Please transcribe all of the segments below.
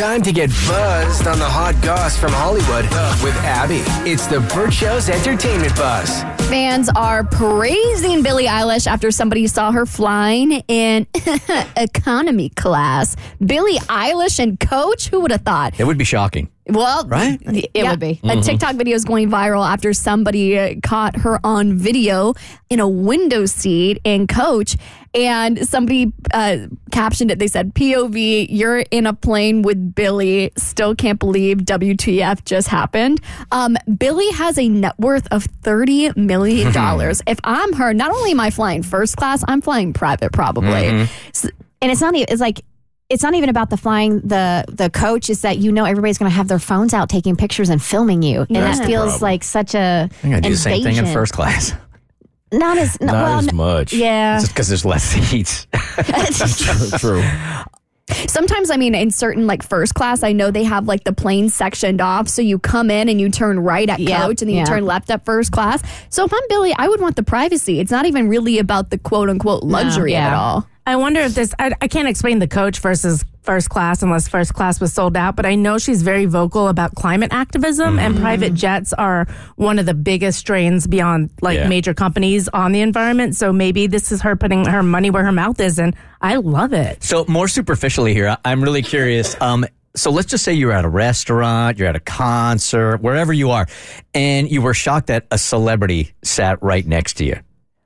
Time to get buzzed on the hot goss from Hollywood with Abby. It's the Burt Show's entertainment buzz. Fans are praising Billie Eilish after somebody saw her flying in economy class. Billie Eilish and Coach, who would have thought? It would be shocking. Well, Right? It would be. A TikTok video is going viral after somebody uh, caught her on video in a window seat in Coach, and somebody uh, captioned it. They said, "POV, you're in a plane with Billie. Still can't believe WTF just happened." Um, Billie has a net worth of thirty million dollars. if I'm her, not only am I flying first class, I'm flying private, probably. and it's not even it's like it's not even about the flying the the coach is that you know everybody's going to have their phones out taking pictures and filming you and That's that feels problem. like such a I gotta do the same thing in invasion. first class. not as no, Not well, as n- much. yeah Just because there's less seats. True. Sometimes, I mean, in certain like first class, I know they have like the plane sectioned off. So you come in and you turn right at Yep, coach and then you turn left at first class. So if I'm Billie, I would want the privacy. It's not even really about the quote unquote luxury of it yeah. all. I wonder if this, I, I can't explain the coach versus first class unless first class was sold out, but I know she's very vocal about climate activism and private jets are one of the biggest strains beyond like Yeah. major companies on the environment. So maybe this is her putting her money where her mouth is. And I love it. So more superficially here, I'm really curious. Um, so let's just say you're at a restaurant, you're at a concert, wherever you are, and you were shocked that a celebrity sat right next to you.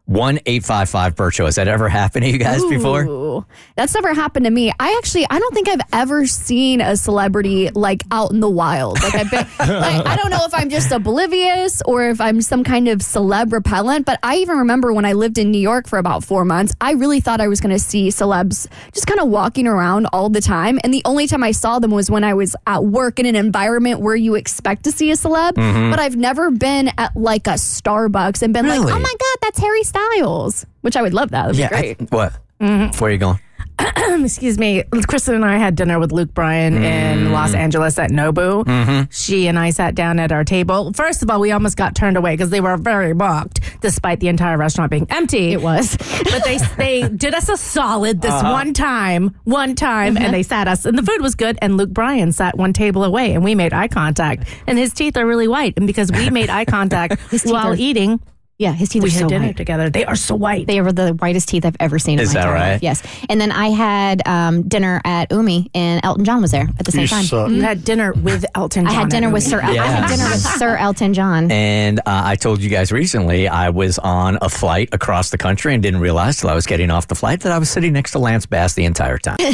One eight five five Bircho. Has that ever happened to you guys before? That's never happened to me. I actually, I don't think I've ever seen a celebrity like out in the wild. Like I've been, like, I don't know if I'm just oblivious or if I'm some kind of celeb repellent. But I even remember when I lived in New York for about four months, I really thought I was going to see celebs just kind of walking around all the time. And the only time I saw them was when I was at work in an environment where you expect to see a celeb. Mm-hmm. But I've never been at like a Starbucks and been Really? like, oh my god, that's Harry Styles, which I would love that. That'd be I- great. what? Mm-hmm. Where are you going? Excuse me. Kristen and I had dinner with Luke Bryan in mm. Los Angeles at Nobu. Mm-hmm. She and I sat down at our table. First of all, we almost got turned away because they were very booked, despite the entire restaurant being empty. it was but they they did us a solid this uh-huh. one time, one time, and mm-hmm. they sat us, and the food was good. And Luke Bryan sat one table away, and we made eye contact, and his teeth are really white, and because we made eye contact while are- eating, yeah his teeth we are had so dinner white. together. They are so white. they were the whitest teeth I've ever seen Is in my that entire right? life. Yes. And then I had um, dinner at Umi, and Elton John was there at the same You time. suck. you had dinner with Elton. I John had dinner at with Sir. Umi. I had dinner with Sir Elton John. And uh, I told you guys recently I was on a flight across the country and didn't realize till I was getting off the flight that I was sitting next to Lance Bass the entire time.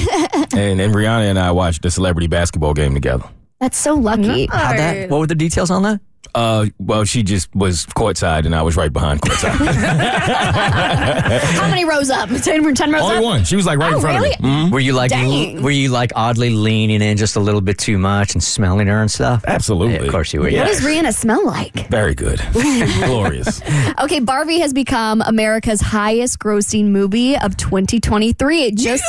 And, and Rihanna and I watched the celebrity basketball game together. That's so lucky. How'd that? What were the details on that? Uh, well, she just was courtside, and I was right behind courtside. How many rows up? 10, 10 rows Only up? one. She was like right Oh, in front really? of me. Mhm. Were you like Dang. were you like oddly leaning in just a little bit too much and smelling her and stuff? Absolutely. Yeah, of course you were. What does Rihanna smell like? Very good. Glorious. Okay, Barbie has become America's highest grossing movie of 2023. It just.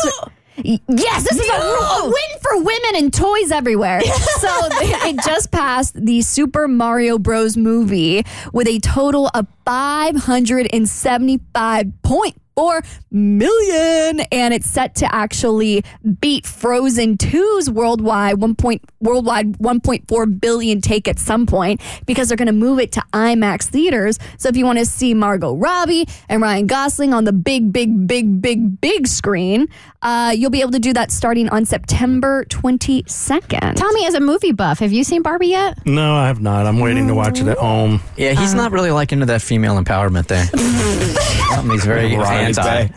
Yes, this is a, a win for women and toys everywhere. so it just passed the Super Mario Bros. movie with a total of 575.4 million and it's set to actually beat Frozen 2's worldwide 1. Point, worldwide 1.4 billion take at some point because they're going to move it to IMAX theaters. So if you want to see Margot Robbie and Ryan Gosling on the big big big big big screen, uh, you'll be able to do that starting on September 22nd. Tommy, is a movie buff, have you seen Barbie yet? No, I have not. I'm waiting to watch it at home. Yeah, he's not really like into that female empowerment thing. Something he's very Right, anti.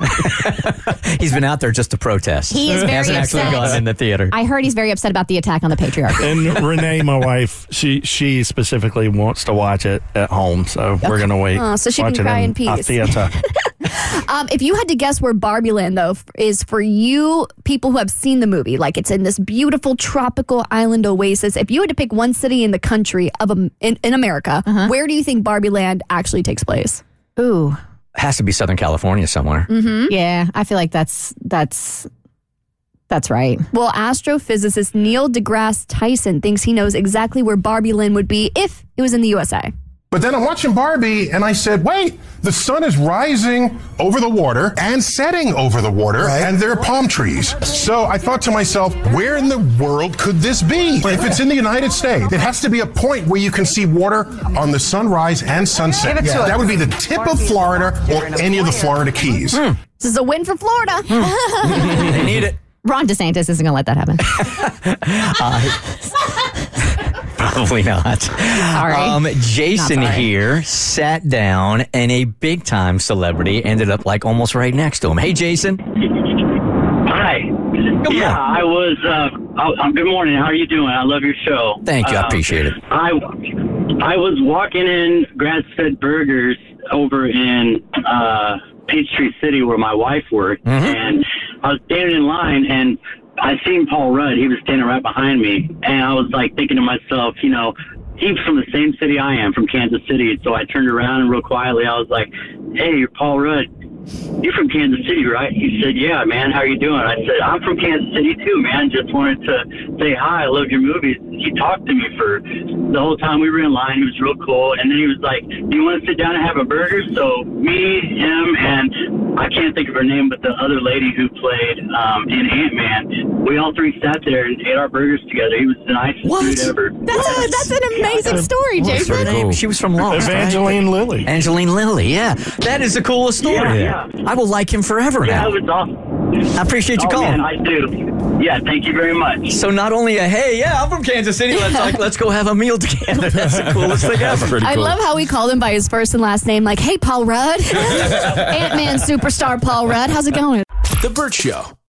he's been out there just to protest. He is very hasn't actually upset. gone in the theater. I heard he's very upset about the attack on the patriarchy. And Renee, my wife, she she specifically wants to watch it at home, so we're gonna wait. Oh, so she watch can it cry in a peace. theater. Um, if you had to guess where Barbie Land, though, is for you people who have seen the movie, like it's in this beautiful tropical island oasis. If you had to pick one city in the country of um, in, in America, where do you think Barbie Land actually takes place? Ooh, Has to be Southern California somewhere. yeah. I feel like that's that's that's right. Well, astrophysicist Neil deGrasse Tyson thinks he knows exactly where Barbie Land would be if it was in the USA. But then I'm watching Barbie and I said, wait, the sun is rising over the water and setting over the water, and there are palm trees. So I thought to myself, where in the world could this be? If it's in the United States, it has to be a point where you can see water on the sunrise and sunset. That would be the tip of Florida or any of the Florida Keys. Hmm. This is a win for Florida. Hmm. they need it. Ron DeSantis isn't going to let that happen. Uh, Probably not. Sorry. Um, Jason Not sorry. here sat down, and a big time celebrity ended up like almost right next to him. Hey, Jason. Hi. yeah, I was. Uh, oh, um, good morning. How are you doing? I love your show. Thank you. I Uh, appreciate it. I I was walking in Grass Fed Burgers over in uh, Peachtree City where my wife worked, and I was standing in line and. I seen Paul Rudd. He was standing right behind me, and I was like thinking to myself, you know, he's from the same city I am, from Kansas City. So I turned around and real quietly, I was like, "Hey, you're Paul Rudd. You're from Kansas City, right? He said, Yeah, man, how are you doing? I said, I'm from Kansas City too, man. Just wanted to say hi. I love your movies. He talked to me for the whole time we were in line. He was real cool. And then he was like, Do you want to sit down and have a burger? So me, him, and I can't think of her name, but the other lady who played um, in Ant Man, we all three sat there and ate our burgers together. He was the nicest dude ever. That's, a, that's an amazing story, What's her Jason. name? She was from Lost. right? Evangeline Lilly. Angeline Lilly. Yeah, that is the coolest story. Yeah, yeah. I will like him forever Yeah, now. that was awesome. I appreciate you oh, calling. man, I do. Yeah, thank you very much. So not only a hey, yeah, I'm from Kansas City. Let's like let's go have a meal together. That's the coolest thing ever. Pretty I love how we called him by his first and last name, like, hey, Paul Rudd. Ant Man superstar Paul Rudd. How's it going? The Burt Show.